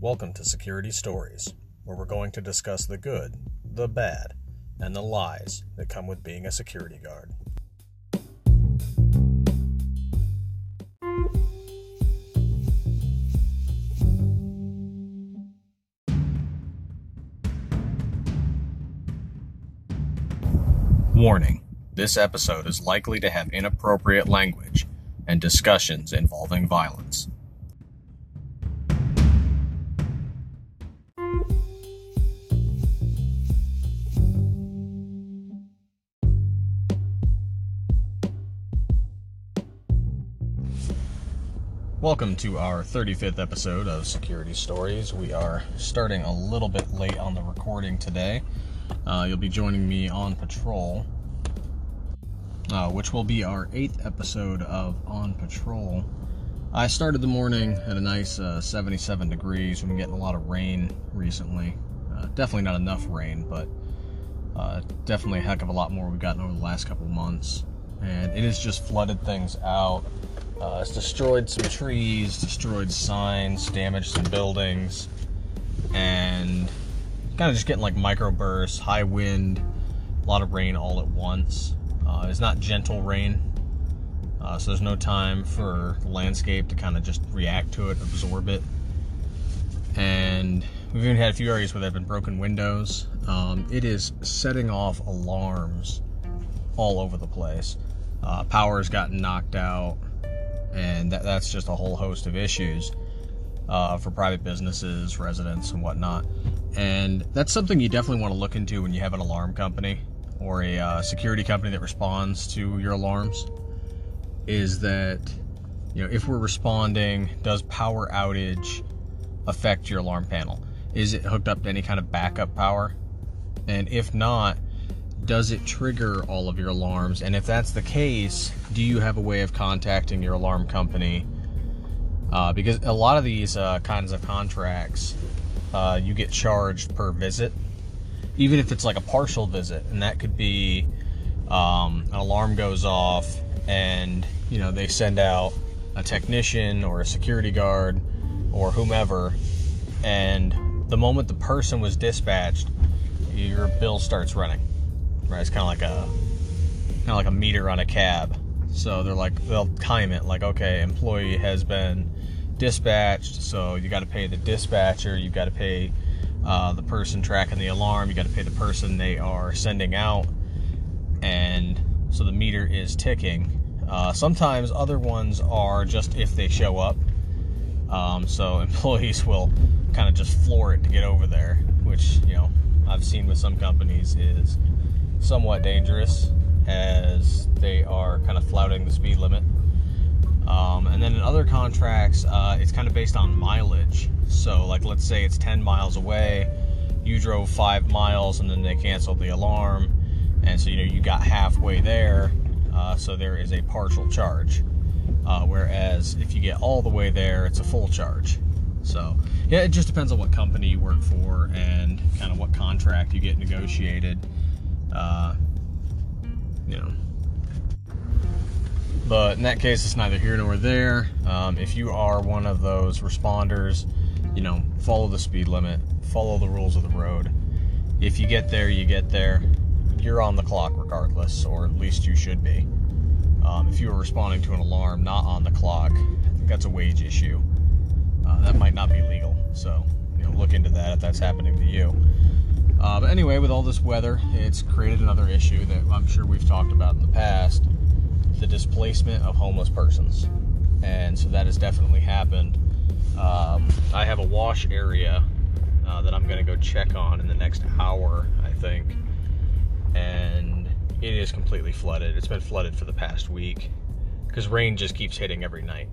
Welcome to Security Stories, where we're going to discuss the good, the bad, and the lies that come with being a security guard. Warning this episode is likely to have inappropriate language and discussions involving violence. Welcome to our 35th episode of Security Stories. We are starting a little bit late on the recording today. Uh, you'll be joining me on patrol, uh, which will be our eighth episode of On Patrol. I started the morning at a nice uh, 77 degrees. We've been getting a lot of rain recently. Uh, definitely not enough rain, but uh, definitely a heck of a lot more we've gotten over the last couple months. And it has just flooded things out uh, it's destroyed some trees, destroyed signs, damaged some buildings, and kind of just getting like microbursts, high wind, a lot of rain all at once. Uh, it's not gentle rain, uh, so there's no time for landscape to kind of just react to it, absorb it. And we've even had a few areas where there have been broken windows. Um, it is setting off alarms all over the place. Uh, power has gotten knocked out and that, that's just a whole host of issues uh, for private businesses, residents, and whatnot. And that's something you definitely want to look into when you have an alarm company or a uh, security company that responds to your alarms. Is that you know if we're responding, does power outage affect your alarm panel? Is it hooked up to any kind of backup power? And if not, does it trigger all of your alarms? And if that's the case, do you have a way of contacting your alarm company? Uh, because a lot of these uh, kinds of contracts, uh, you get charged per visit, even if it's like a partial visit, and that could be um, an alarm goes off, and you know they send out a technician or a security guard or whomever, and the moment the person was dispatched, your bill starts running right? It's kind of like a kind of like a meter on a cab. So they're like they'll time it like okay, employee has been dispatched, so you got to pay the dispatcher, you got to pay uh, the person tracking the alarm, you got to pay the person they are sending out, and so the meter is ticking. Uh, sometimes other ones are just if they show up. Um, so employees will kind of just floor it to get over there, which you know I've seen with some companies is somewhat dangerous as they are kind of flouting the speed limit. Um, and then in other contracts, uh, it's kind of based on mileage. So, like, let's say it's 10 miles away, you drove five miles, and then they canceled the alarm, and so you know you got halfway there. Uh, so there is a partial charge. Uh, whereas if you get all the way there, it's a full charge. So yeah, it just depends on what company you work for and kind of what contract you get negotiated uh, you know. But in that case, it's neither here nor there. Um, if you are one of those responders, you know, follow the speed limit, follow the rules of the road. If you get there, you get there. You're on the clock regardless, or at least you should be. Um, if you are responding to an alarm not on the clock, I think that's a wage issue. Uh, that might not be legal. So, you know, look into that if that's happening to you. Uh, but anyway, with all this weather, it's created another issue that I'm sure we've talked about in the past the displacement of homeless persons. And so that has definitely happened. Um, I have a wash area uh, that I'm going to go check on in the next hour, I think. And it is completely flooded. It's been flooded for the past week because rain just keeps hitting every night.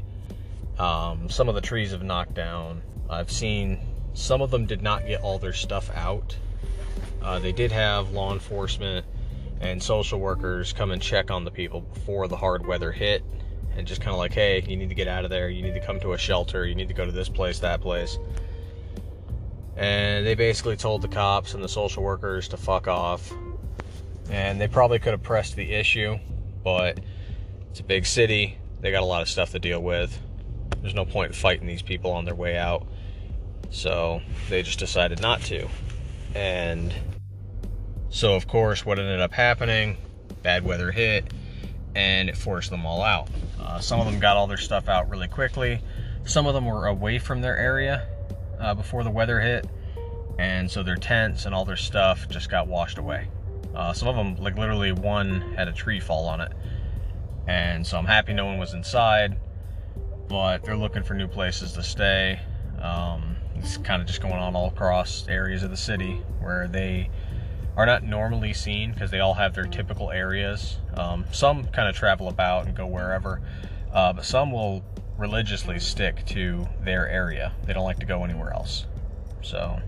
Um, some of the trees have knocked down. I've seen some of them did not get all their stuff out uh, they did have law enforcement and social workers come and check on the people before the hard weather hit and just kind of like, hey, you need to get out of there. You need to come to a shelter. You need to go to this place, that place. And they basically told the cops and the social workers to fuck off. And they probably could have pressed the issue, but it's a big city. They got a lot of stuff to deal with. There's no point in fighting these people on their way out. So they just decided not to. And so, of course, what ended up happening, bad weather hit, and it forced them all out. Uh, some of them got all their stuff out really quickly. Some of them were away from their area uh, before the weather hit, and so their tents and all their stuff just got washed away. Uh, some of them, like literally, one had a tree fall on it, and so I'm happy no one was inside. But they're looking for new places to stay. Um, it's kind of just going on all across areas of the city where they are not normally seen because they all have their typical areas. Um, some kind of travel about and go wherever, uh, but some will religiously stick to their area. They don't like to go anywhere else. So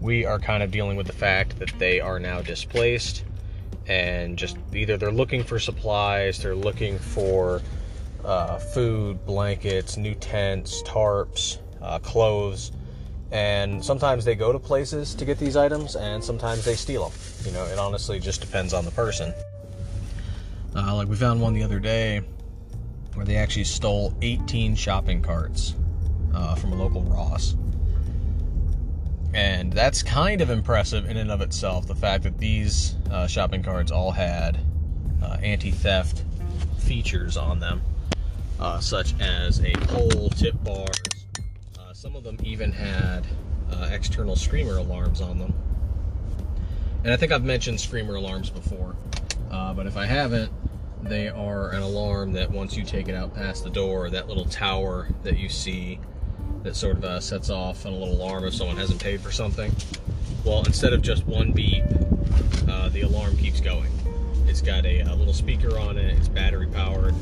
we are kind of dealing with the fact that they are now displaced and just either they're looking for supplies, they're looking for uh, food, blankets, new tents, tarps, uh, clothes and sometimes they go to places to get these items and sometimes they steal them you know it honestly just depends on the person. Uh, like we found one the other day where they actually stole 18 shopping carts uh, from a local ross. And that's kind of impressive in and of itself the fact that these uh, shopping carts all had uh, anti-theft features on them uh, such as a pole tip bar some of them even had uh, external screamer alarms on them. And I think I've mentioned screamer alarms before, uh, but if I haven't, they are an alarm that once you take it out past the door, that little tower that you see that sort of uh, sets off an little alarm if someone hasn't paid for something. Well, instead of just one beep, uh, the alarm keeps going. It's got a, a, little speaker on it, it's battery powered,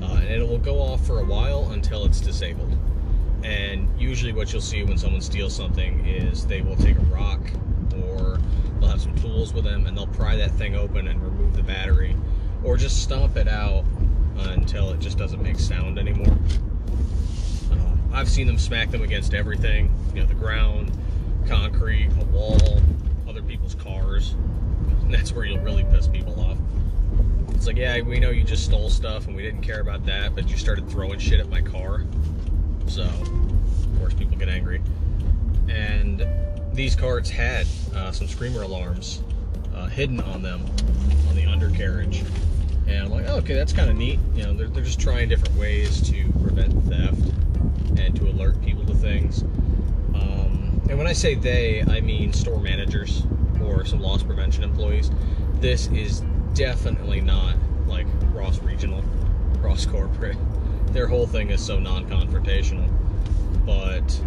uh, and it will go off for a while until it's disabled. And usually, what you'll see when someone steals something is they will take a rock or they'll have some tools with them and they'll pry that thing open and remove the battery or just stomp it out until it just doesn't make sound anymore. Uh, I've seen them smack them against everything you know, the ground, concrete, a wall, other people's cars. And that's where you'll really piss people off. It's like, yeah, we know you just stole stuff and we didn't care about that, but you started throwing shit at my car. So, of course, people get angry. And these carts had uh, some screamer alarms uh, hidden on them on the undercarriage. And I'm like, oh, okay, that's kind of neat. You know, they're, they're just trying different ways to prevent theft and to alert people to things. Um, and when I say they, I mean store managers or some loss prevention employees. This is definitely not like Ross Regional, Ross Corporate their whole thing is so non-confrontational. But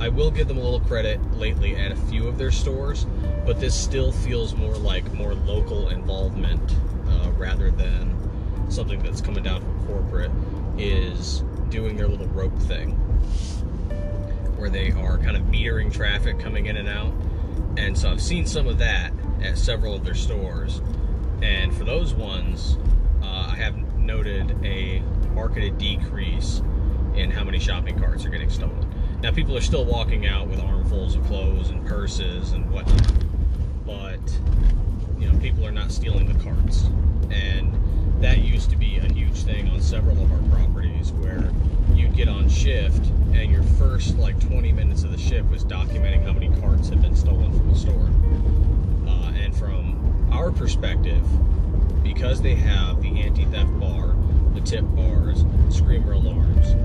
I will give them a little credit lately at a few of their stores, but this still feels more like more local involvement uh, rather than something that's coming down from corporate. Is doing their little rope thing where they are kind of metering traffic coming in and out. And so I've seen some of that at several of their stores. And for those ones, uh, I have noted a marketed decrease in how many shopping carts are getting stolen. Now, people are still walking out with armfuls of clothes and purses and whatnot, but you know, people are not stealing the carts, and that used to be a huge thing on several of our properties where you'd get on shift and your first like 20 minutes of the shift was documenting how many carts had been stolen from the store. Uh, and from our perspective, because they have the anti-theft bar the tip bars, screamer alarms,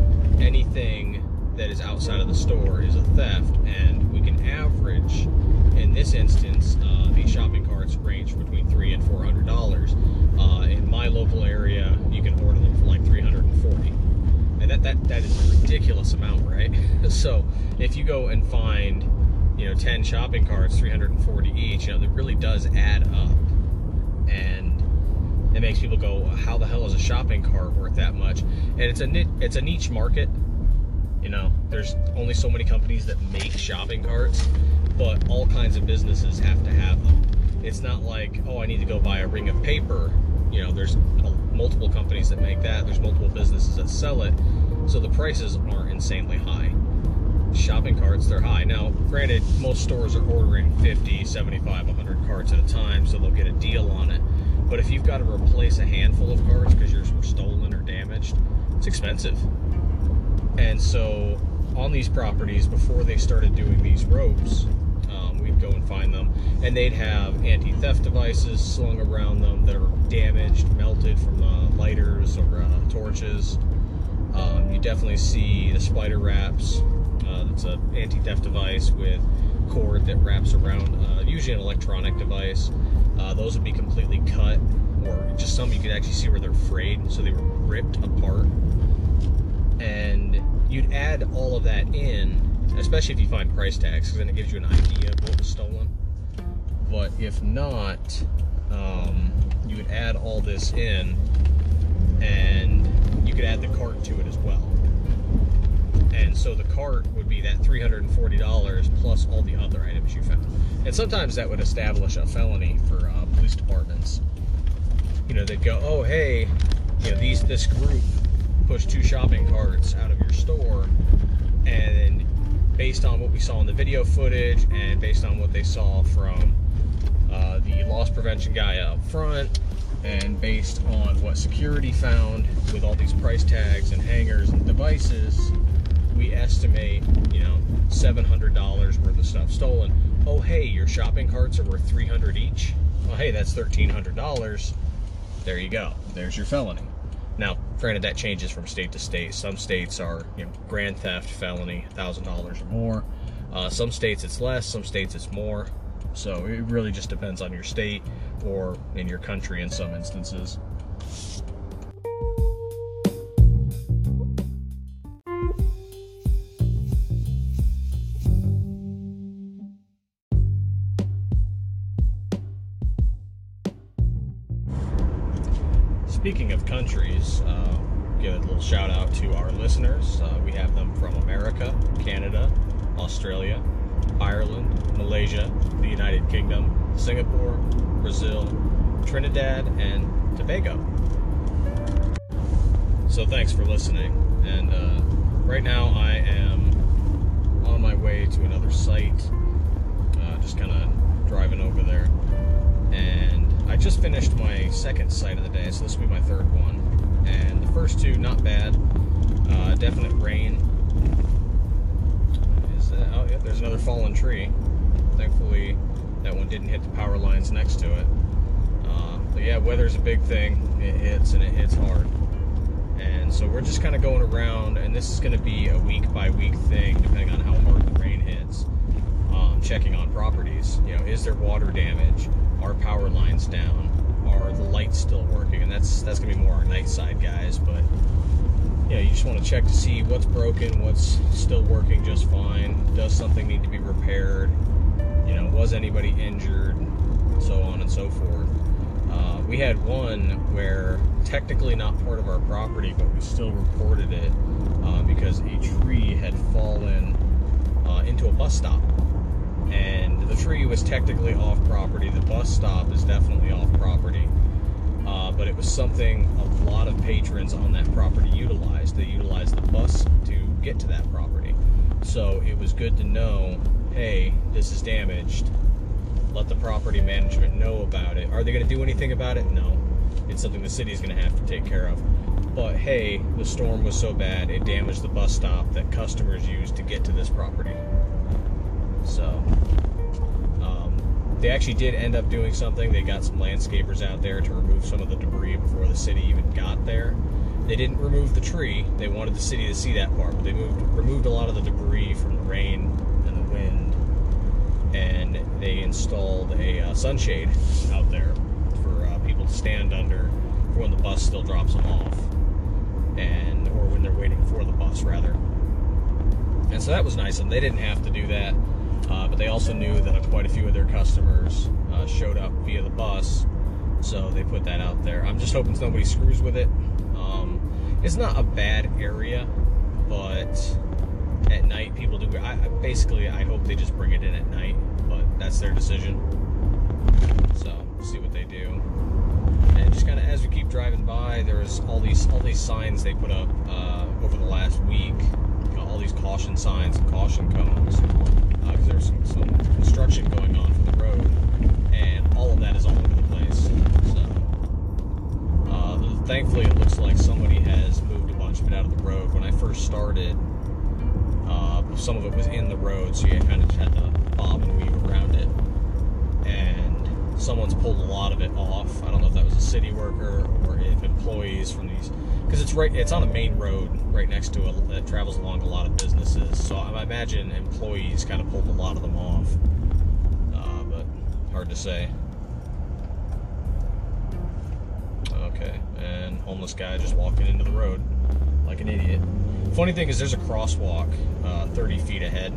anything that is outside of the store is a theft, and we can average, in this instance, uh, these shopping carts range between three and four hundred dollars. Uh, in my local area, you can order them for like three hundred and forty, and that that that is a ridiculous amount, right? so if you go and find, you know, ten shopping carts, three hundred and forty each, you know, that really does add up, and it makes people go, "How the hell is a shopping cart worth that much?" And it's a it's a niche market. You know, there's only so many companies that make shopping carts, but all kinds of businesses have to have them. It's not like, oh, I need to go buy a ring of paper. You know, there's multiple companies that make that. There's multiple businesses that sell it. So the prices aren't insanely high. Shopping carts, they're high. Now, granted, most stores are ordering 50, 75, 100 carts at a time, so they'll get a deal on it. But if you've got to replace a handful of carts because yours were stolen or damaged, it's expensive. And so on these properties, before they started doing these ropes, um, we'd go and find them, and they'd have anti-theft devices slung around them that are damaged, melted from uh, lighters or uh, torches. Um, you definitely see the spider wraps. Uh, an anti-theft device with cord that wraps around, uh, usually an electronic device. Uh, those would be completely cut, or just some you could actually see where they're frayed, so they were ripped apart. And you'd add all of that in, especially if you find price tags, because then it gives you an idea of what was stolen. But if not, um, you would add all this in, and you could add the cart to it so the cart would be that $340 plus all the other items you found. And sometimes that would establish a felony for uh, police departments. You know, they'd go, oh, hey, you know, these this group pushed two shopping carts out of your store, and based on what we saw in the video footage and based on what they saw from uh, the loss prevention guy up front, and based on what security found with all these price tags and hangers and devices, we estimate, you know, $700 worth of stuff stolen. Oh, hey, your shopping carts are worth 300 each. Well, hey, that's $1,300. There you go. There's your felony. Now, granted, that changes from state to state. Some states are, you know, grand theft, felony, $1,000 or more. Uh, some states it's less, some states it's more. So it really just depends on your state or in your country in some instances. Countries, uh, give a little shout out to our listeners. Uh, we have them from America, Canada, Australia, Ireland, Malaysia, the United Kingdom, Singapore, Brazil, Trinidad, and Tobago. So thanks for listening. And uh, right now I am on my way to another site, uh, just kind of driving over there. And I just finished my second site of the day, so this will be my third one. And the first two, not bad. Uh, definite rain. Is that, oh, yeah, there's another fallen tree. Thankfully, that one didn't hit the power lines next to it. Uh, but yeah, weather's a big thing. It hits and it hits hard. And so we're just kind of going around, and this is going to be a week by week thing, depending on how hard the rain hits. Um, checking on properties. You know, is there water damage? Are power lines down? Are the lights still working? And that's that's gonna be more our night side guys, but yeah, you just want to check to see what's broken, what's still working just fine. Does something need to be repaired? You know, was anybody injured? So on and so forth. Uh, we had one where technically not part of our property, but we still reported it uh, because a tree had fallen uh, into a bus stop and the tree was technically off property. The bus stop is definitely off property, but it was something a lot of patrons on that property utilized. They utilized the bus to get to that property, so it was good to know. Hey, this is damaged. Let the property management know about it. Are they going to do anything about it? No. It's something the city is going to have to take care of. But hey, the storm was so bad it damaged the bus stop that customers used to get to this property. So they actually did end up doing something. They got some landscapers out there to remove some of the debris before the city even got there. They didn't remove the tree. They wanted the city to see that part, but they moved removed a lot of the debris from the rain and the wind, and they installed a uh, sunshade out there for uh, people to stand under for when the bus still drops them off, and or when they're waiting for the bus rather. And so that was nice, and they didn't have to do that. Uh, but they also knew that quite a few of their customers uh, showed up via the bus, so they put that out there. I'm just hoping nobody screws with it. Um, it's not a bad area, but at night people do. I, basically, I hope they just bring it in at night, but that's their decision. So see what they do. And just kind of as we keep driving by, there's all these all these signs they put up uh, over the last week. You know, all these caution signs and caution cones because there's some, some construction going on for the road, and all of that is all over the place. So uh, thankfully, it looks like somebody has moved a bunch of it out of the road. When I first started, uh, some of it was in the road, so you kind of had to bob and weave around it. And someone's pulled a lot of it off. I don't know if that was a city worker or if employees from these, because it's right, it's on a main road right next to it that travels along a lot of businesses. So I imagine employees kind of pulled a lot of them off. Uh, but hard to say. Okay, and homeless guy just walking into the road like an idiot. Funny thing is, there's a crosswalk uh, 30 feet ahead,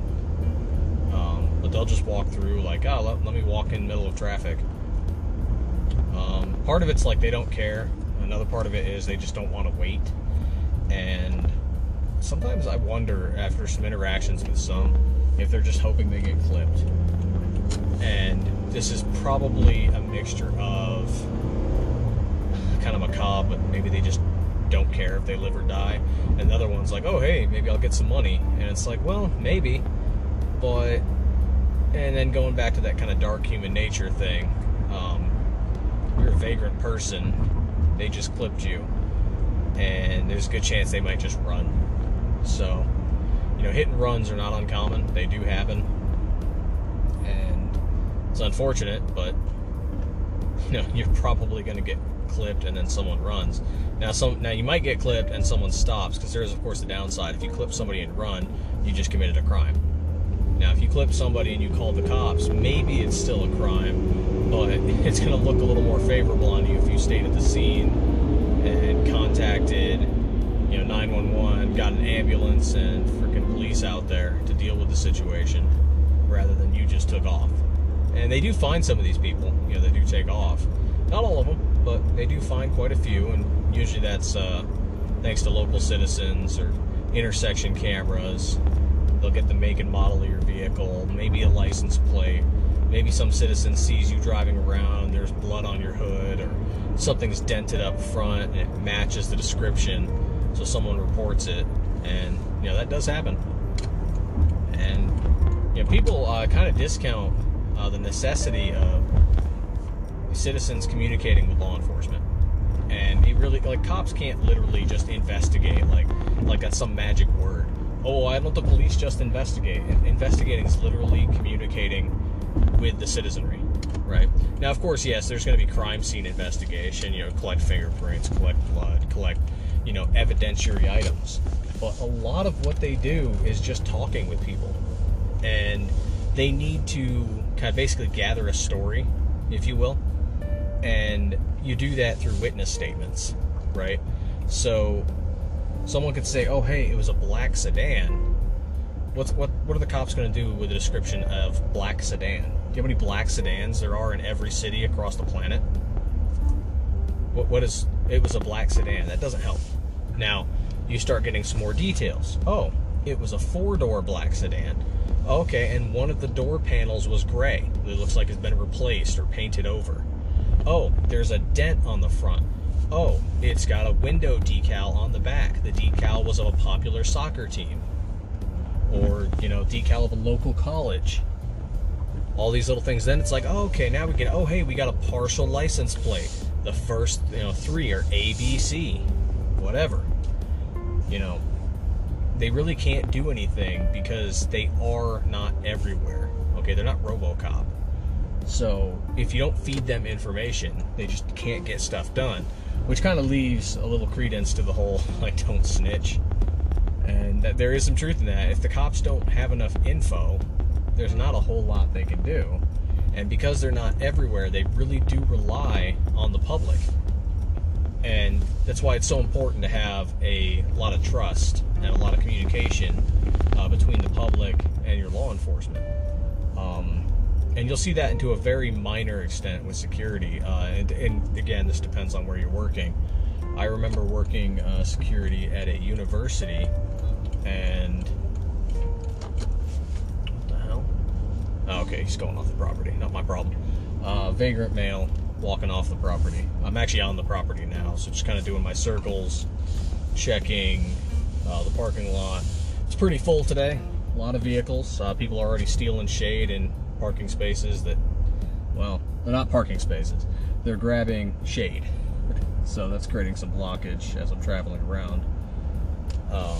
um, but they'll just walk through like, oh, let, let me walk in middle of traffic. Um, part of it's like they don't care. Another part of it is they just don't want to wait. And sometimes I wonder after some interactions with some if they're just hoping they get clipped. And this is probably a mixture of kind of macabre, but maybe they just don't care if they live or die. And the other one's like, oh, hey, maybe I'll get some money. And it's like, well, maybe. But, and then going back to that kind of dark human nature thing, um, you're a vagrant person, they just clipped you. And there's a good chance they might just run. So, you know, hit and runs are not uncommon, they do happen. And it's unfortunate, but, you know, you're probably going to get clipped and then someone runs. Now, some now you might get clipped and someone stops because there is, of course, the downside. If you clip somebody and run, you just committed a crime. Now, if you clip somebody and you call the cops, maybe it's still a crime, but it's going to look a little more favorable on you if you stayed at the scene contacted, you know, 911, got an ambulance and freaking police out there to deal with the situation, rather than you just took off. And they do find some of these people, you know, they do take off. Not all of them, but they do find quite a few, and usually that's uh, thanks to local citizens or intersection cameras. They'll get the make and model of your vehicle, maybe a license plate. Maybe some citizen sees you driving around and there's blood on your hood, or something's dented up front and it matches the description, so someone reports it, and you know that does happen. And you know people uh, kind of discount uh, the necessity of citizens communicating with law enforcement. And it really like cops can't literally just investigate like like that's some magic word. Oh, why don't the police just investigate? Investigating is literally communicating with the citizenry, right? Now, of course, yes, there's going to be crime scene investigation. You know, collect fingerprints, collect blood, collect you know evidentiary items. But a lot of what they do is just talking with people, and they need to kind of basically gather a story, if you will, and you do that through witness statements, right? So someone could say, "Oh, hey, it was a black sedan." What's what? What are the cops going to do with a description of black sedan? Do you have any black sedans there are in every city across the planet? What, what is? It was a black sedan. That doesn't help. Now, you start getting some more details. Oh, it was a four-door black sedan. Okay, and one of the door panels was gray. It looks like it's been replaced or painted over. Oh, there's a dent on the front. Oh, it's got a window decal on the back. The decal was of a popular soccer team. Or, you know, decal of a local college. All these little things. Then it's like, oh, okay, now we get, oh, hey, we got a partial license plate. The first, you know, three are ABC. Whatever. You know, they really can't do anything because they are not everywhere. Okay, they're not Robocop. So if you don't feed them information, they just can't get stuff done, which kind of leaves a little credence to the whole like don't snitch. And that there is some truth in that. If the cops don't have enough info, there's not a whole lot they can do. And because they're not everywhere, they really do rely on the public. And that's why it's so important to have a lot of trust and a lot of communication uh, between the public and your law enforcement. Um, and you'll see that into a very minor extent with security. Uh, and, and, again, this depends on where you're working. I remember working uh, security at a university, and what the hell? Oh, okay, he's going off the property. Not my problem. Uh, vagrant male walking off the property. I'm actually on the property now, so just kind of doing my circles, checking uh, the parking lot. It's pretty full today. A lot of vehicles. Uh, people are already stealing shade in parking spaces that, well, they're not parking spaces. They're grabbing shade. So that's creating some blockage as I'm traveling around. Um,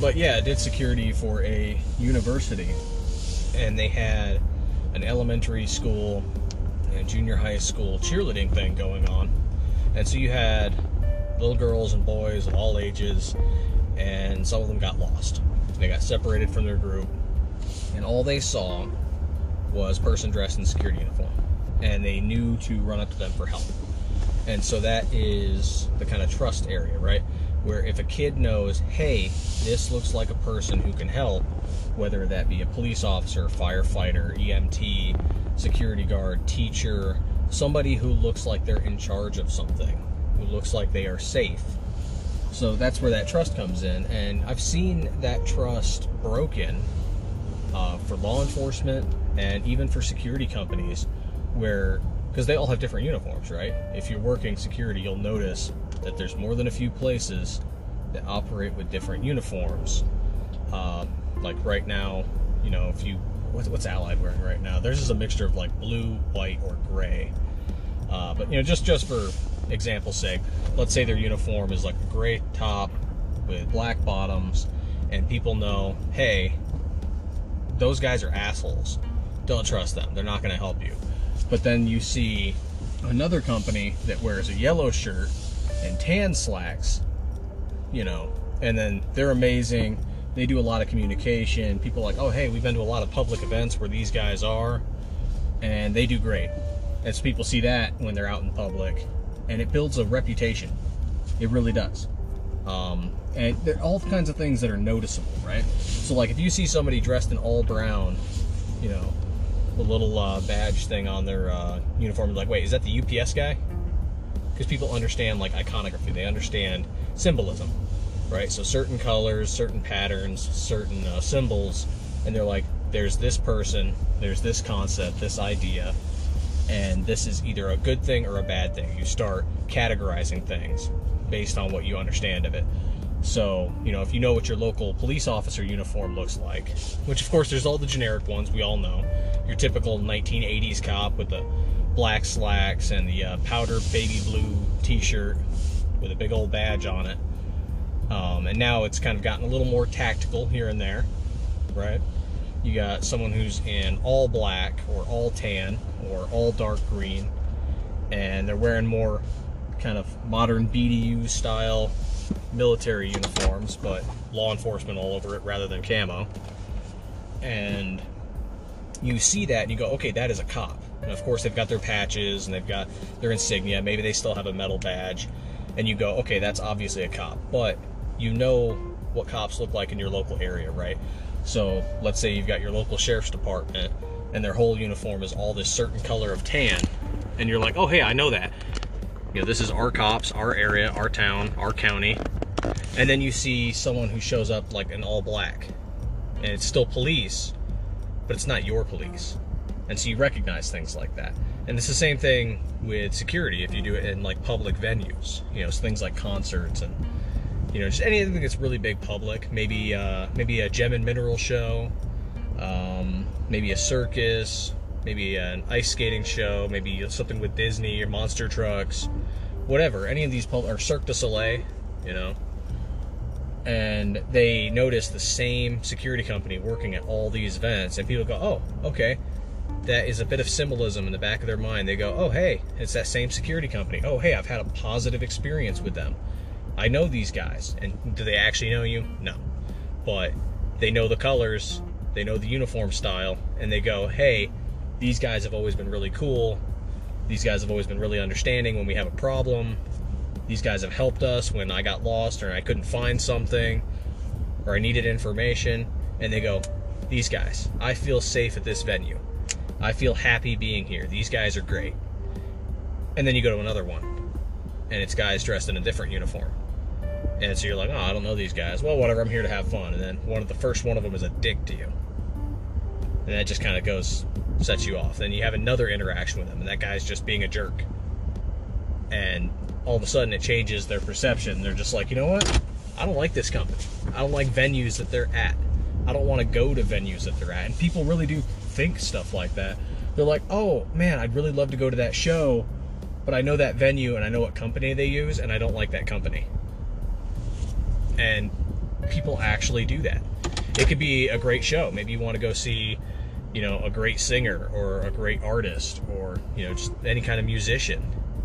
but yeah, I did security for a university, and they had an elementary school and junior high school cheerleading thing going on. And so you had little girls and boys of all ages, and some of them got lost. They got separated from their group, and all they saw was person dressed in security uniform, and they knew to run up to them for help. And so that is the kind of trust area, right? Where if a kid knows, hey, this looks like a person who can help, whether that be a police officer, firefighter, EMT, security guard, teacher, somebody who looks like they're in charge of something, who looks like they are safe. So that's where that trust comes in. And I've seen that trust broken uh, for law enforcement and even for security companies where because they all have different uniforms, right? If you're working security, you'll notice that there's more than a few places that operate with different uniforms. Uh, like right now, you know, if you what's, what's Allied wearing right now? Theirs is a mixture of like blue, white, or gray. Uh, but you know, just just for example's sake, let's say their uniform is like a gray top with black bottoms, and people know, hey, those guys are assholes. Don't trust them. They're not going to help you. But then you see another company that wears a yellow shirt and tan slacks, you know, and then they're amazing. They do a lot of communication. People like, oh, hey, we've been to a lot of public events where these guys are, and they do great. And so people see that when they're out in public, and it builds a reputation. It really does. Um, and there are all kinds of things that are noticeable, right? So, like, if you see somebody dressed in all brown, you know, the little uh, badge thing on their uh, uniform. Like, wait, is that the UPS guy? Because people understand like iconography, they understand symbolism, right? So certain colors, certain patterns, certain uh, symbols, and they're like, there's this person, there's this concept, this idea, and this is either a good thing or a bad thing. You start categorizing things based on what you understand of it. So, you know, if you know what your local police officer uniform looks like, which of course there's all the generic ones we all know, your typical 1980s cop with the black slacks and the uh, powder baby blue t-shirt with a big old badge on it. Um, and now it's kind of gotten a little more tactical here and there, right? You got someone who's in all black or all tan or all dark green, and they're wearing more kind of modern BDU style military uniforms, but law enforcement all over it rather than camo. And you see that and you go, okay, that is a cop. And of course, they've got their patches and they've got their insignia. Maybe they still have a metal badge. And you go, okay, that's obviously a cop. But you know what cops look like in your local area, right? So let's say you've got your local sheriff's department and their whole uniform is all this certain color of tan. And you're like, oh, hey, I know that. You know, this is our cops, our area, our town, our county. And then you see someone who shows up like in all black. And it's still police, but it's not your police. And so you recognize things like that. And it's the same thing with security if you do it in like public venues, you know, things like concerts and you know, just anything that's really big public. Maybe uh, maybe a gem and mineral show, um, maybe a circus, maybe an ice skating show, maybe something with Disney or monster trucks, whatever. Any of these pub- or Cirque du Soleil, you know, and they notice the same security company working at all these events, and people go, "Oh, okay." That is a bit of symbolism in the back of their mind. They go, "Oh, hey, it's that same security company. Oh, hey, I've had a positive experience with them. I know these guys." And do they actually know you? No, but they know the colors, they know the uniform style, and they go, "Hey, these guys have always been really cool. These guys have always been really understanding when we have a problem. These guys have helped us when I got lost or I couldn't find something or I needed information. And they go, These guys, I feel safe at this venue. I feel happy being here. These guys are great. And then you go to another one, and it's guys dressed in a different uniform. And so you're like, oh, I don't know these guys. Well, whatever, I'm here to have fun. And then one of the first one of them is a dick to you. and that just kind of goes sets you off. Then you have another interaction with them, and that guy's just being a jerk, and all of a sudden it changes their perception. They're just like, you know what? I don't like this company. I don't like venues that they're at. I don't want to go to venues that they're at. And people really do think stuff like that. They're like, oh man, I'd really love to go to that show, but I know that venue and I know what company they use, and I don't like that company. And people actually do that. It could be a great show. Maybe you want to go see, you know, a great singer or a great artist or, you know, just any kind of musician.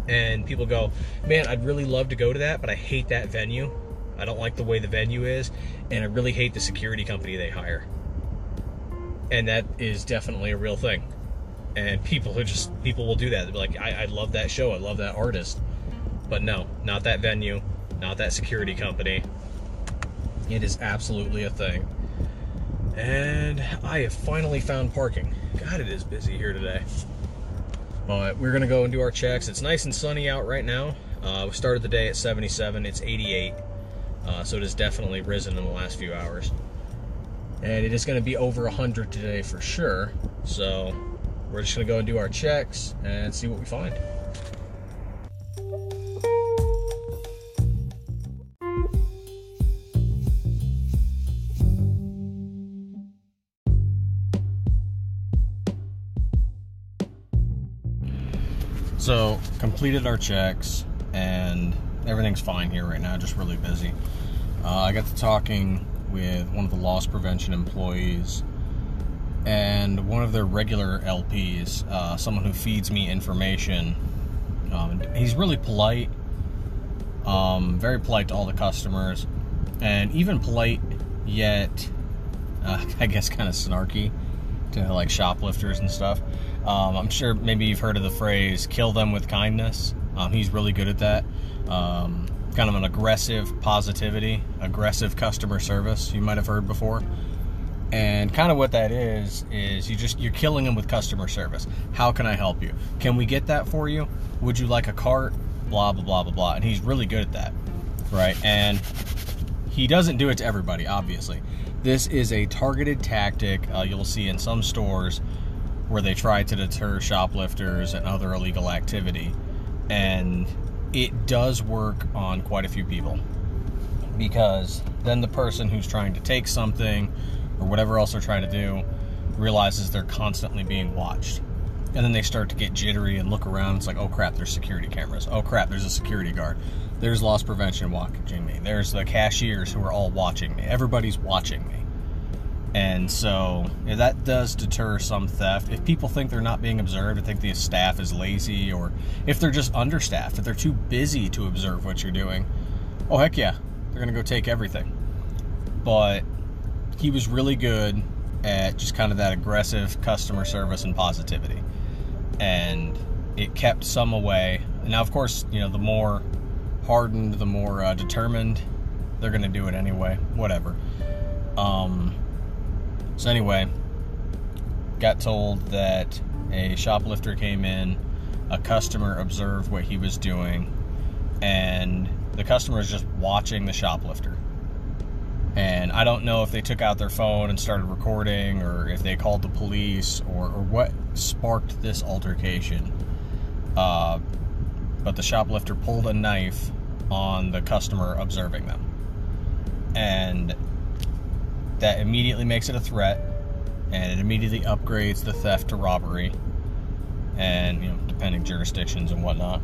And people go, man, I'd really love to go to that, but I hate that venue. I don't like the way the venue is, and I really hate the security company they hire. And that is definitely a real thing. And people who just people will do that. They'll be like, I, I love that show, I love that artist. But no, not that venue, not that security company. It is absolutely a thing. And I have finally found parking. God, it is busy here today. But we're gonna go and do our checks. It's nice and sunny out right now. Uh, we started the day at 77. It's 88. Uh, so it has definitely risen in the last few hours. And it is going to be over 100 today for sure. So we're just going to go and do our checks and see what we find. So, completed our checks, and everything's fine here right now, just really busy. Uh, I got to talking with one of the loss prevention employees and one of their regular LPs, uh, someone who feeds me information. Um, he's really polite, um, very polite to all the customers, and even polite yet, uh, I guess, kind of snarky to like shoplifters and stuff. Um, I'm sure maybe you've heard of the phrase "kill them with kindness." Um, he's really good at that. Um, kind of an aggressive positivity, aggressive customer service. You might have heard before. And kind of what that is is you just you're killing them with customer service. How can I help you? Can we get that for you? Would you like a cart? Blah blah blah blah blah. And he's really good at that, right? And he doesn't do it to everybody, obviously. This is a targeted tactic uh, you'll see in some stores where they try to deter shoplifters and other illegal activity. And it does work on quite a few people because then the person who's trying to take something or whatever else they're trying to do realizes they're constantly being watched. And then they start to get jittery and look around. It's like, oh crap, there's security cameras. Oh crap, there's a security guard. There's loss prevention watching me. There's the cashiers who are all watching me. Everybody's watching me. And so that does deter some theft. If people think they're not being observed, I think the staff is lazy, or if they're just understaffed, if they're too busy to observe what you're doing, oh heck yeah, they're gonna go take everything. But he was really good at just kind of that aggressive customer service and positivity, and it kept some away. Now, of course, you know the more hardened, the more uh, determined, they're gonna do it anyway. Whatever. Um, so anyway, got told that a shoplifter came in, a customer observed what he was doing, and the customer is just watching the shoplifter. And I don't know if they took out their phone and started recording, or if they called the police, or, or what sparked this altercation. Uh, but the shoplifter pulled a knife on the customer observing them. And that immediately makes it a threat and it immediately upgrades the theft to robbery and you know depending jurisdictions and whatnot.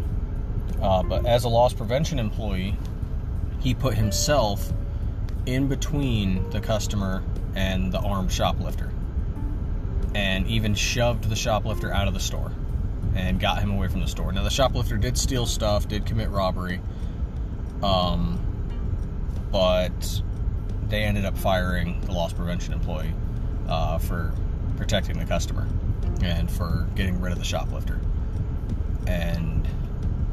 Uh, but as a loss prevention employee he put himself in between the customer and the armed shoplifter and even shoved the shoplifter out of the store and got him away from the store. Now the shoplifter did steal stuff did commit robbery um, but they ended up firing the loss prevention employee uh, for protecting the customer and for getting rid of the shoplifter. And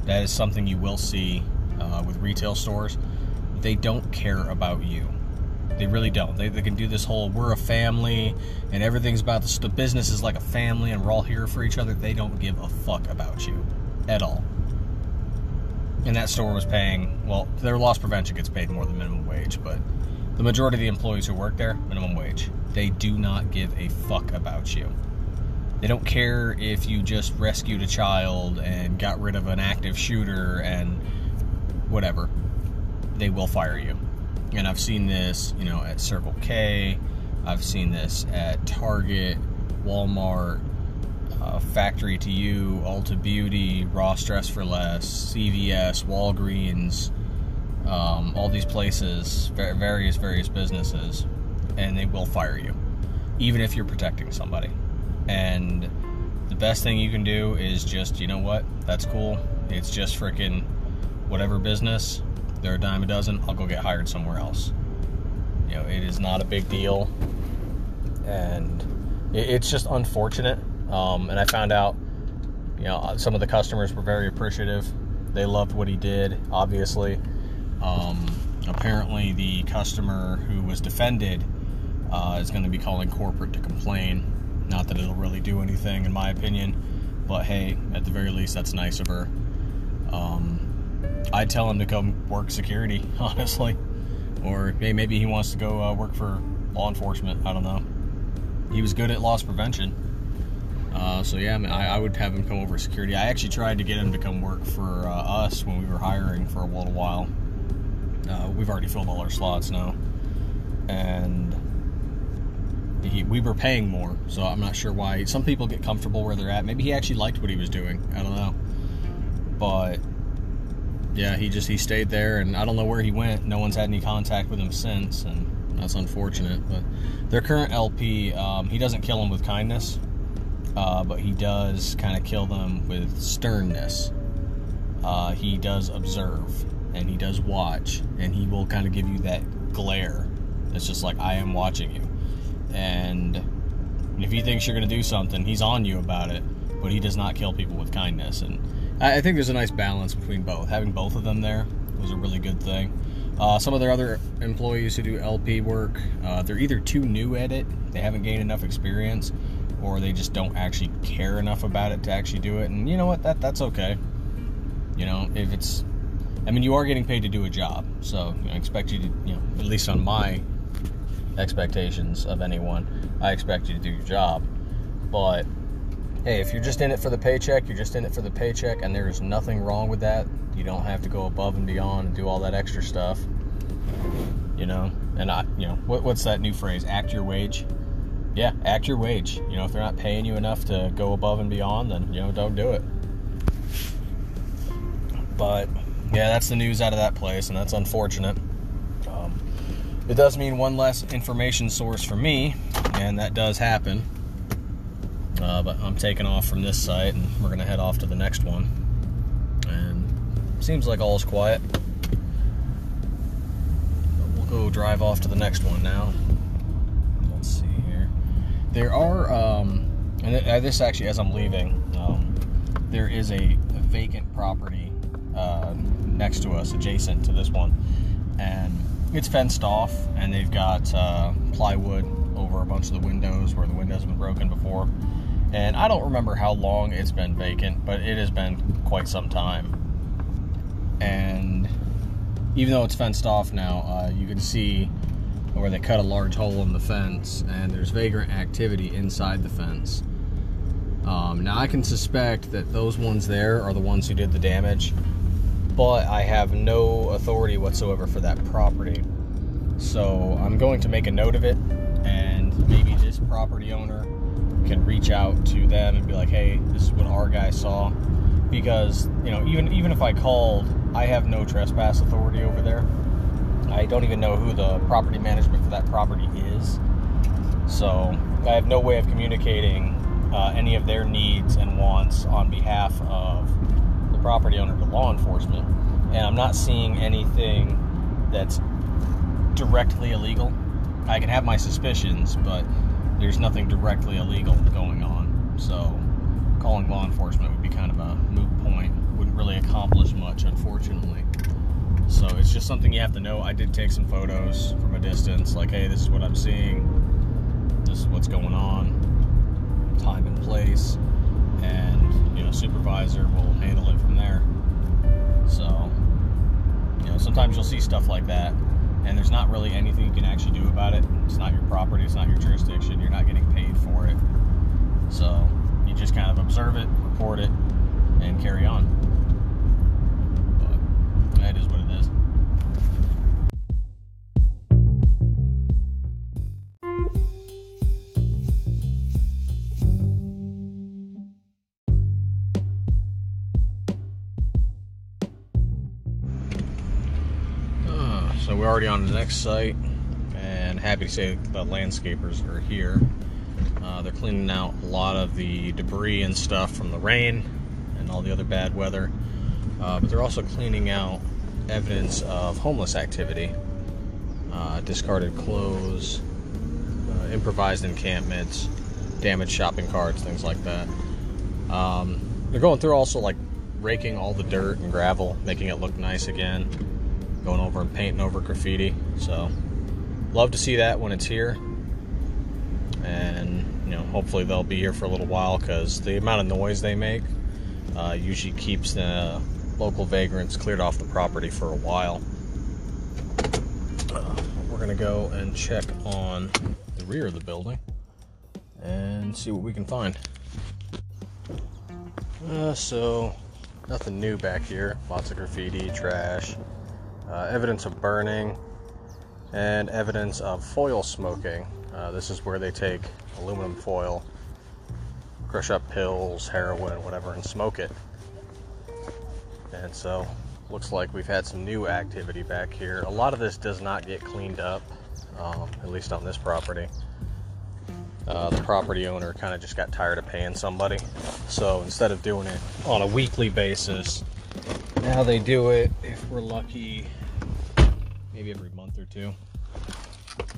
that is something you will see uh, with retail stores. They don't care about you. They really don't. They, they can do this whole we're a family and everything's about the, the business is like a family and we're all here for each other. They don't give a fuck about you at all. And that store was paying, well, their loss prevention gets paid more than minimum wage, but the majority of the employees who work there, minimum wage. They do not give a fuck about you. They don't care if you just rescued a child and got rid of an active shooter and whatever. They will fire you. And I've seen this, you know, at Circle K. I've seen this at Target, Walmart, uh, Factory 2-U, Ulta Beauty, Ross Dress for Less, CVS, Walgreens, um, all these places, various, various businesses, and they will fire you, even if you're protecting somebody. And the best thing you can do is just, you know what? That's cool. It's just freaking whatever business. They're a dime a dozen. I'll go get hired somewhere else. You know, it is not a big deal. And it's just unfortunate. Um, and I found out, you know, some of the customers were very appreciative. They loved what he did, obviously. Um, apparently, the customer who was defended uh, is going to be calling corporate to complain not that it'll really do anything, in my opinion, but hey, at the very least, that's nice of her. Um, I'd tell him to come work security, honestly, or hey, maybe he wants to go uh, work for law enforcement. I don't know. He was good at loss prevention. Uh, so yeah, I, mean, I, I, would have him come over security. I actually tried to get him to come work for uh, us when we were hiring for a little while. Uh, we've already filled all our slots now, and he, we were paying more, so I'm not sure why. Some people get comfortable where they're at. Maybe he actually liked what he was doing. I don't know. But yeah, he just he stayed there, and I don't know where he went. No one's had any contact with him since, and that's unfortunate. But their current LP, um, he doesn't kill them with kindness, uh, but he does kind of kill them with sternness. Uh, he does observe, and he does watch, and he will kind of give you that glare. It's just like I am watching you and if he thinks you're going to do something, he's on you about it. But he does not kill people with kindness, and I think there's a nice balance between both. Having both of them there was a really good thing. Uh, some of their other employees who do LP work, uh, they're either too new at it, they haven't gained enough experience, or they just don't actually care enough about it to actually do it. And you know what? That that's okay. You know, if it's, I mean, you are getting paid to do a job, so you know, I expect you to, you know, at least on my expectations of anyone. I expect you to do your job. But hey, if you're just in it for the paycheck, you're just in it for the paycheck, and there's nothing wrong with that. You don't have to go above and beyond and do all that extra stuff. You know, and I, you know, what, what's that new phrase? Act your wage. Yeah, act your wage. You know, if they're not paying you enough to go above and beyond, then you know, don't do it. But yeah, that's the news out of that place, and that's unfortunate. It does mean one less information source for me, and that does happen. Uh, but I'm taking off from this site, and we're to head off to the next one. And seems like all is quiet. But we'll go drive off to the next one now. Let's see here. There are, um, and uh, this actually, as I'm leaving, um, there is a, a vacant property uh, next to us, adjacent to this one, and it's fenced off, and they've got uh, plywood over a bunch of the windows where the windows have been broken before. And I don't remember how long it's been vacant, but it has been quite some time. And even though it's fenced off now, uh, you can see where they cut a large hole in the fence, and there's vagrant activity inside the fence. Um, now I can suspect that those ones there are the ones who did the damage but I have no authority whatsoever for that property. So I'm going to make a note of it, and maybe this property owner can reach out to them and be like, "Hey, this is what our guy saw." Because you know, even even if I called, I have no trespass authority over there. I don't even know who the property management for that property is. So I have no way of communicating uh, any of their needs and wants on behalf of property owner to law enforcement, and I'm not seeing anything that's directly illegal. I can have my suspicions, but there's nothing directly illegal going on. So calling law enforcement would be kind of a moot point. Wouldn't really accomplish much, unfortunately. So it's just something you have to know. I did take some photos from a distance, like, hey, this is what I'm seeing. This is what's going on. Time and place. And you know, supervisor will handle it from there. So, you know, sometimes you'll see stuff like that, and there's not really anything you can actually do about it. It's not your property, it's not your jurisdiction, you're not getting paid for it. So you just kind of observe it, report it, and carry on. Already on the next site, and happy to say the landscapers are here. Uh, they're cleaning out a lot of the debris and stuff from the rain and all the other bad weather, uh, but they're also cleaning out evidence of homeless activity, uh, discarded clothes, uh, improvised encampments, damaged shopping carts, things like that. Um, they're going through also like raking all the dirt and gravel, making it look nice again going over and painting over graffiti. So, love to see that when it's here. And, you know, hopefully they'll be here for a little while because the amount of noise they make uh, usually keeps the local vagrants cleared off the property for a while. Uh, we're going to go and check on the rear of the building and see what we can find. Uh, so, nothing new back here. Lots of graffiti, trash, uh, evidence of burning, and evidence of foil smoking. Uh, this is where they take aluminum foil, crush up pills, heroin, whatever, and smoke it. And so, looks like we've had some new activity back here. A lot of this does not get cleaned up, um, at least on this property. Uh, the property owner kind of just got tired of paying somebody. So instead of doing it on a weekly basis, now they do it, if we're lucky, maybe every month or two.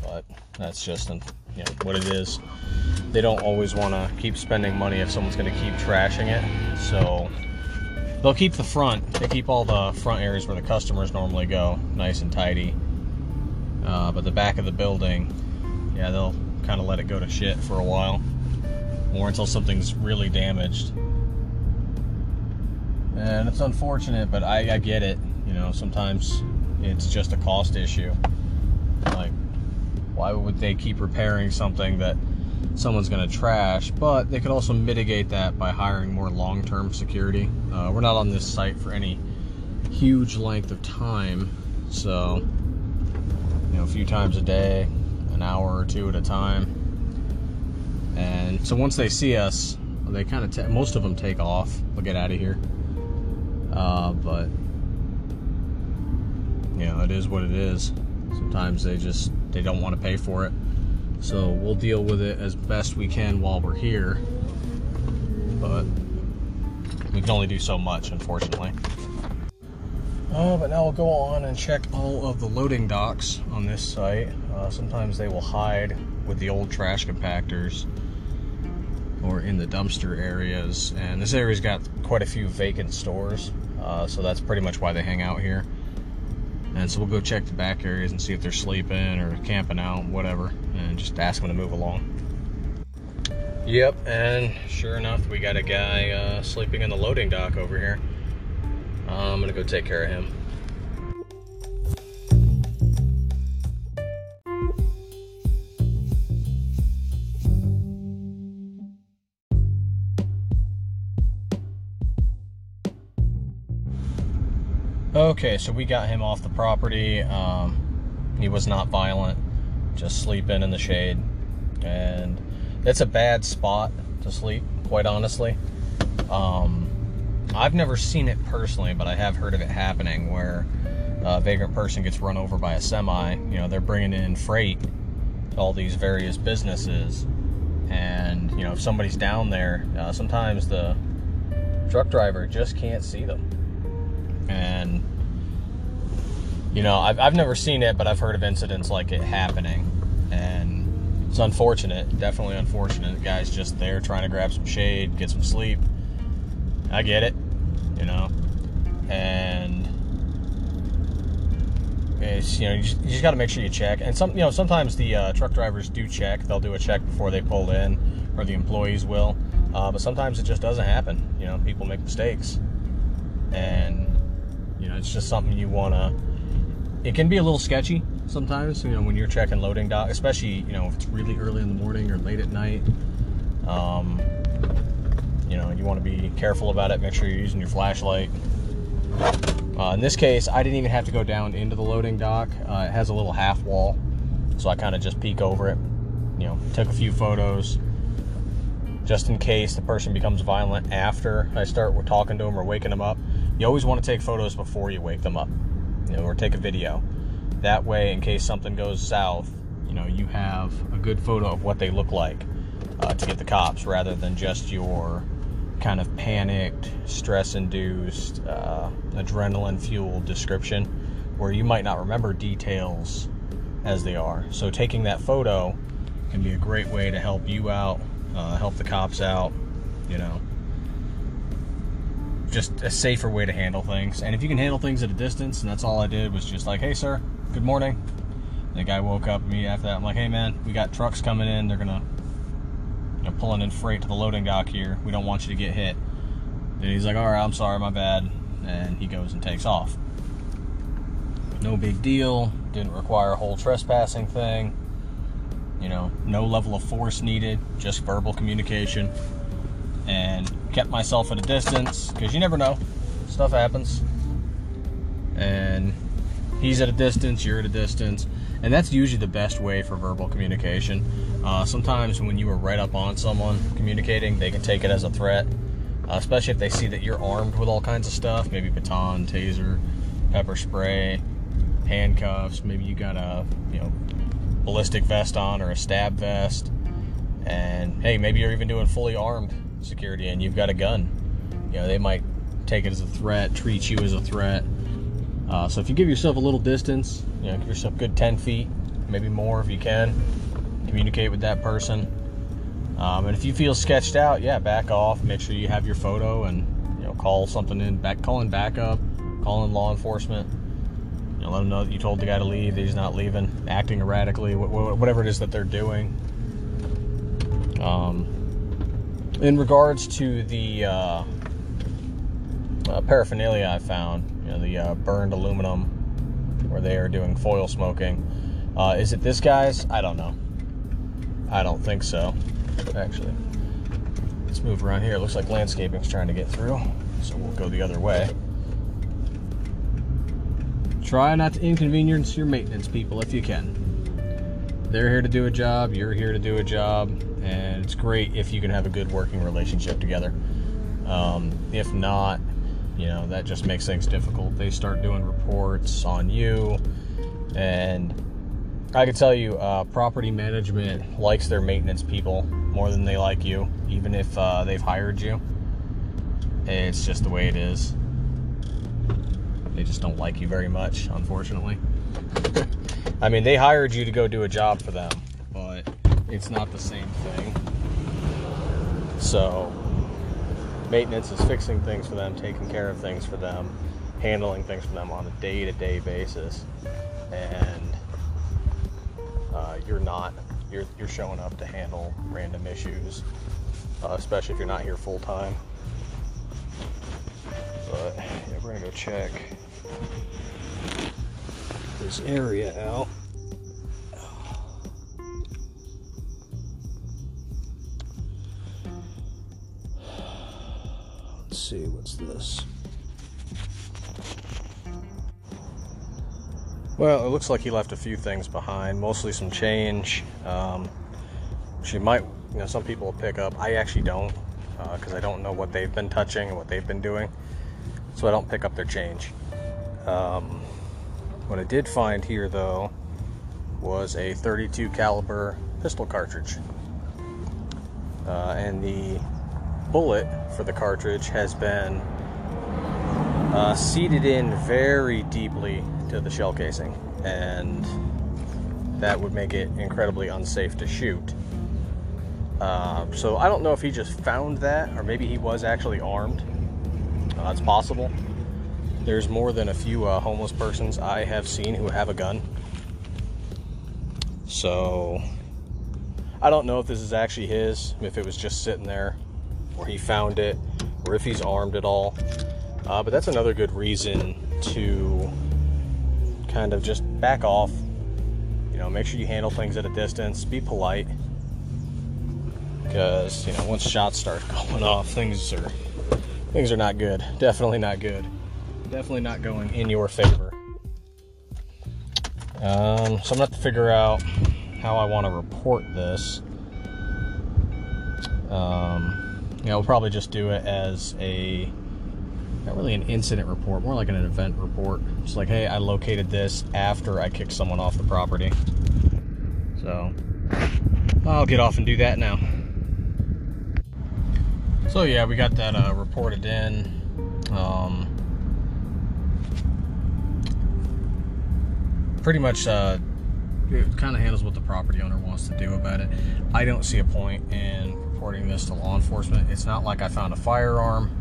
But that's just you know, what it is. They don't always want to keep spending money if someone's going to keep trashing it. So they'll keep the front. They keep all the front areas where the customers normally go nice and tidy. Uh, but the back of the building, yeah, they'll kind of let it go to shit for a while, or until something's really damaged. And it's unfortunate, but I, I get it. You know, sometimes it's just a cost issue. Like, why would they keep repairing something that someone's going to trash? But they could also mitigate that by hiring more long term security. Uh, we're not on this site for any huge length of time, so, you know, a few times a day, an hour or two at a time. And so once they see us, they kind of most of them take off. They'll get out of here. Uh, but you know, it is what it is. Sometimes they just they don't want to pay for it. So we'll deal with it as best we can while we're here. But we can only do so much, unfortunately. Uh, but now we'll go on and check all of the loading docks on this site. Uh, sometimes they will hide with the old trash compactors or in the dumpster areas. And this area's got quite a few vacant stores, uh, so that's pretty much why they hang out here. And so we'll go check the back areas and see if they're sleeping or camping out, whatever, and just ask them to move along. Yep, and sure enough, we got a guy uh, sleeping in the loading dock over here. Uh, I'm gonna go take care of him. Okay, so we got him off the property. Um, he was not violent, just sleeping in the shade. And it's a bad spot to sleep, quite honestly. Um, I've never seen it personally, but I have heard of it happening where a vagrant person gets run over by a semi. You know, they're bringing in freight to all these various businesses. And, you know, if somebody's down there, uh, sometimes the truck driver just can't see them and you know I've, I've never seen it but i've heard of incidents like it happening. And it's unfortunate definitely unfortunate. The guy's just there trying to grab some shade get some sleep. I get it you know? And it's you know you just, just got to make sure you check. And some you know sometimes the uh, truck drivers do check. They'll do a check before they pull in or the employees will. Uh, but sometimes it just doesn't happen. You know people make mistakes. And it's just something you want to. It can be a little sketchy, sometimes. You know, when you're checking loading dock, especially you know if it's really early in the morning or late at night. Um, you know, you want to be careful about it. Make sure you're using your flashlight. Uh, in this case, I didn't even have to go down into the loading dock. Uh, it has a little half wall, so I kind of just peek over it. You know, took a few photos just in case the person becomes violent after I start talking to them or waking them up. You always want to take photos before you wake them up, you know, or take a video. That way, in case something goes south, you know, you have a good photo of what they look like uh, to get the cops rather than just your kind of panicked, stress induced, uh, adrenaline fueled description where you might not remember details as they are. So, taking that photo can be a great way to help you out, uh, help the cops out, you know. Just a safer way to handle things. And if you can handle things at a distance, and that's all I did was just like, hey, sir, good morning. The guy woke up me after that. I'm like, hey, man, we got trucks coming in. They're going to you know, pulling in freight to the loading dock here. We don't want you to get hit. And he's like, all right, I'm sorry, my bad. And he goes and takes off. No big deal. Didn't require a whole trespassing thing. You know, no level of force needed, just verbal communication. And kept myself at a distance because you never know. Stuff happens. And he's at a distance, you're at a distance. And that's usually the best way for verbal communication. Uh, sometimes when you are right up on someone communicating, they can take it as a threat, uh, especially if they see that you're armed with all kinds of stuff, maybe baton, taser, pepper spray, handcuffs. Maybe you got a you know ballistic vest on or a stab vest, and hey, maybe you're even doing fully armed security and you've got a gun. You know they might take it as a threat, treat you as a threat. Uh, so if you give yourself a little distance, you know, give yourself good 10 feet, maybe more if you can communicate with that person. Um, and if you feel sketched out, yeah, back off. Make sure you have your photo and you know call something in back, calling backup, calling law enforcement. You know, let them know that you told the guy to leave, that he's not leaving, acting erratically, whatever it is that they're doing. Um, in regards to the uh, uh, paraphernalia I found, you know, the uh, burned aluminum, where they are doing foil smoking. Uh, is it this guy's? I don't know. I don't think so, actually. Let's move around here. It looks like landscaping's trying to get through, so we'll go the other way. Try not to inconvenience your maintenance people if you can. They're here to do a job, you're here to do a job, and it's great if you can have a good working relationship together. Um, if not, you know, that just makes things difficult. They start doing reports on you, and I can tell you, uh, property management likes their maintenance people more than they like you, even if uh, they've hired you. It's just the way it is. They just don't like you very much, unfortunately. I mean, they hired you to go do a job for them, it's not the same thing. So, maintenance is fixing things for them, taking care of things for them, handling things for them on a day to day basis. And uh, you're not you're, you're showing up to handle random issues, uh, especially if you're not here full time. But yeah, we're gonna go check this area out. What's this? Well, it looks like he left a few things behind, mostly some change. Um, she might, you know, some people will pick up. I actually don't, because uh, I don't know what they've been touching and what they've been doing, so I don't pick up their change. Um, what I did find here, though, was a 32 caliber pistol cartridge, uh, and the bullet for the cartridge has been uh, seated in very deeply to the shell casing, and that would make it incredibly unsafe to shoot. Uh, so I don't know if he just found that, or maybe he was actually armed. Uh, it's possible. There's more than a few uh, homeless persons I have seen who have a gun. So I don't know if this is actually his, if it was just sitting there, or he found it, or if he's armed at all. Uh, but that's another good reason to kind of just back off, you know, make sure you handle things at a distance. Be polite, because you know once shots start going off, things are things are not good. Definitely not good. Definitely not going in your favor. Um, so I'm gonna have to figure out how I want to report this. Um, you know, we'll probably just do it as a not really an incident report, more like an event report. It's like, hey, I located this after I kicked someone off the property. So I'll get off and do that now. So yeah, we got that uh, reported in. Um, pretty much uh, it kind of handles what the property owner wants to do about it. I don't see a point in reporting this to law enforcement. It's not like I found a firearm.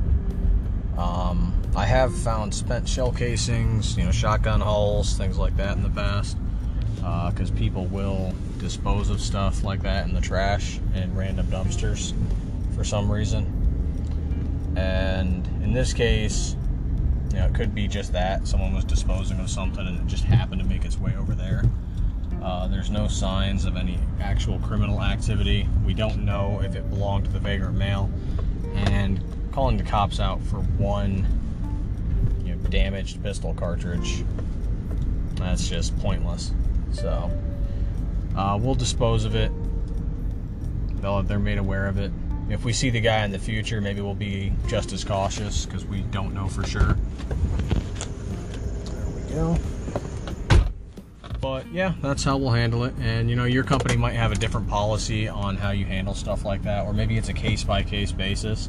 Um, I have found spent shell casings, you know, shotgun hulls, things like that in the past, because uh, people will dispose of stuff like that in the trash in random dumpsters for some reason. And in this case, you know, it could be just that someone was disposing of something and it just happened to make its way over there. Uh, there's no signs of any actual criminal activity. We don't know if it belonged to the vagrant male. And calling the cops out for one you know, damaged pistol cartridge, that's just pointless. So uh, we'll dispose of it. They'll, they're made aware of it. If we see the guy in the future, maybe we'll be just as cautious because we don't know for sure. There we go. But yeah, that's how we'll handle it. And you know, your company might have a different policy on how you handle stuff like that, or maybe it's a case by case basis.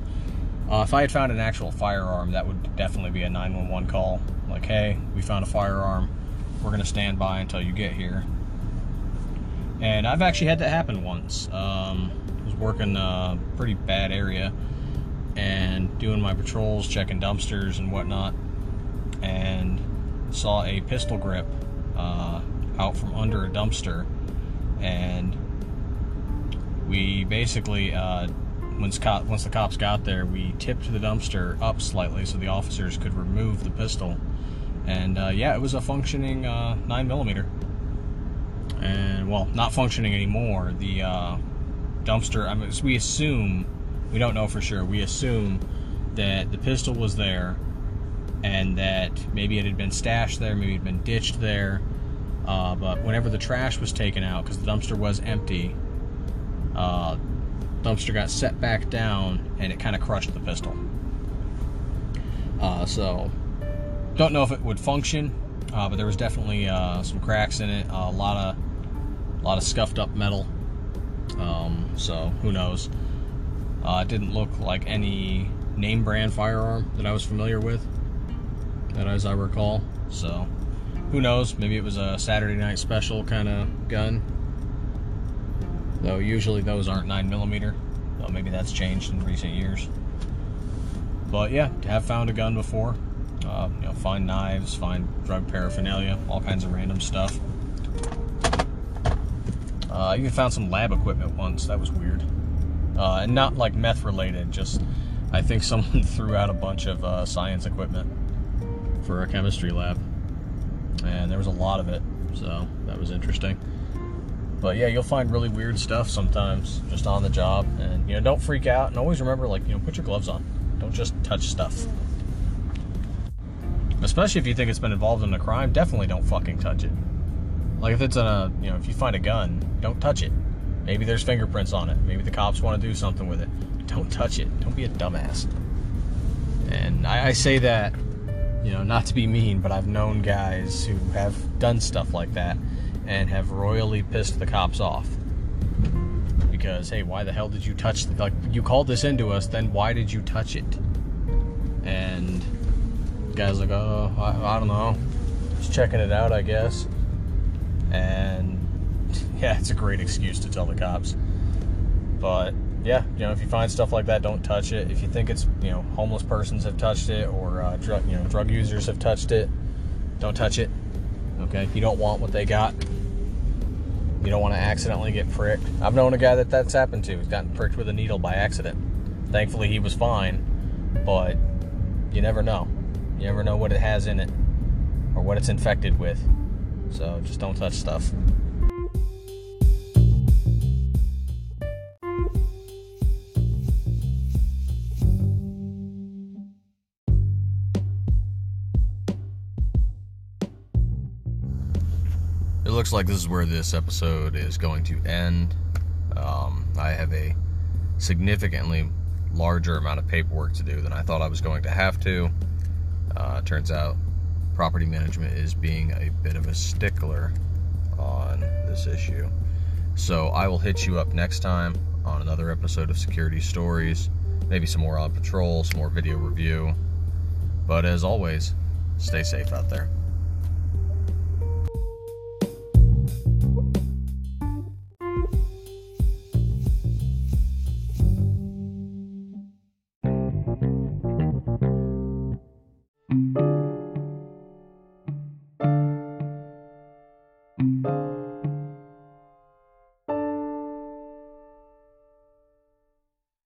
Uh, if I had found an actual firearm, that would definitely be a 911 call. Like, hey, we found a firearm. We're going to stand by until you get here. And I've actually had that happen once. Um, I was working a pretty bad area and doing my patrols, checking dumpsters and whatnot, and saw a pistol grip uh, out from under a dumpster. And we basically uh, once, cop, once the cops got there, we tipped the dumpster up slightly so the officers could remove the pistol. And uh, yeah, it was a functioning uh, 9 millimeter. And well, not functioning anymore. The uh, dumpster, I mean, we assume, we don't know for sure, we assume that the pistol was there and that maybe it had been stashed there, maybe it had been ditched there. Uh, but whenever the trash was taken out, because the dumpster was empty, uh, dumpster got set back down and it kind of crushed the pistol. Uh, so, don't know if it would function, uh, but there was definitely uh, some cracks in it, a lot of, a lot of scuffed up metal. Um, so who knows? Uh, it didn't look like any name brand firearm that I was familiar with, that as I recall. So who knows? Maybe it was a Saturday night special kind of gun though usually those aren't 9 millimeter. Though maybe that's changed in recent years. But yeah, have found a gun before. Uh, you know, find knives, find drug paraphernalia, all kinds of random stuff. Uh, I even found some lab equipment once. That was weird, uh, and not like meth related. Just I think someone threw out a bunch of uh, science equipment for a chemistry lab, and there was a lot of it. So that was interesting. But yeah, you'll find really weird stuff sometimes just on the job. And, you know, don't freak out. And always remember, like, you know, put your gloves on. Don't just touch stuff. Especially if you think it's been involved in a crime, definitely don't fucking touch it. Like, if it's a, you know, if you find a gun, don't touch it. Maybe there's fingerprints on it. Maybe the cops want to do something with it. Don't touch it. Don't be a dumbass. And I, I say that, you know, not to be mean, but I've known guys who have done stuff like that and have royally pissed the cops off. Because, hey, why the hell did you touch, the, like, you called this into us, then why did you touch it? And guy's like, oh, I, I don't know. Just checking it out, I guess. And, yeah, it's a great excuse to tell the cops. But, yeah, you know, if you find stuff like that, don't touch it. If you think it's, you know, homeless persons have touched it or, uh, drug, you know, drug users have touched it, don't touch it. Okay, you don't want what they got. You don't want to accidentally get pricked. I've known a guy that that's happened to. He's gotten pricked with a needle by accident. Thankfully, he was fine, but you never know. You never know what it has in it or what it's infected with. So just don't touch stuff. Looks like this is where this episode is going to end. Um, I have a significantly larger amount of paperwork to do than I thought I was going to have to. Uh, turns out property management is being a bit of a stickler on this issue. So I will hit you up next time on another episode of Security Stories. Maybe some more on patrol, some more video review. But as always, stay safe out there.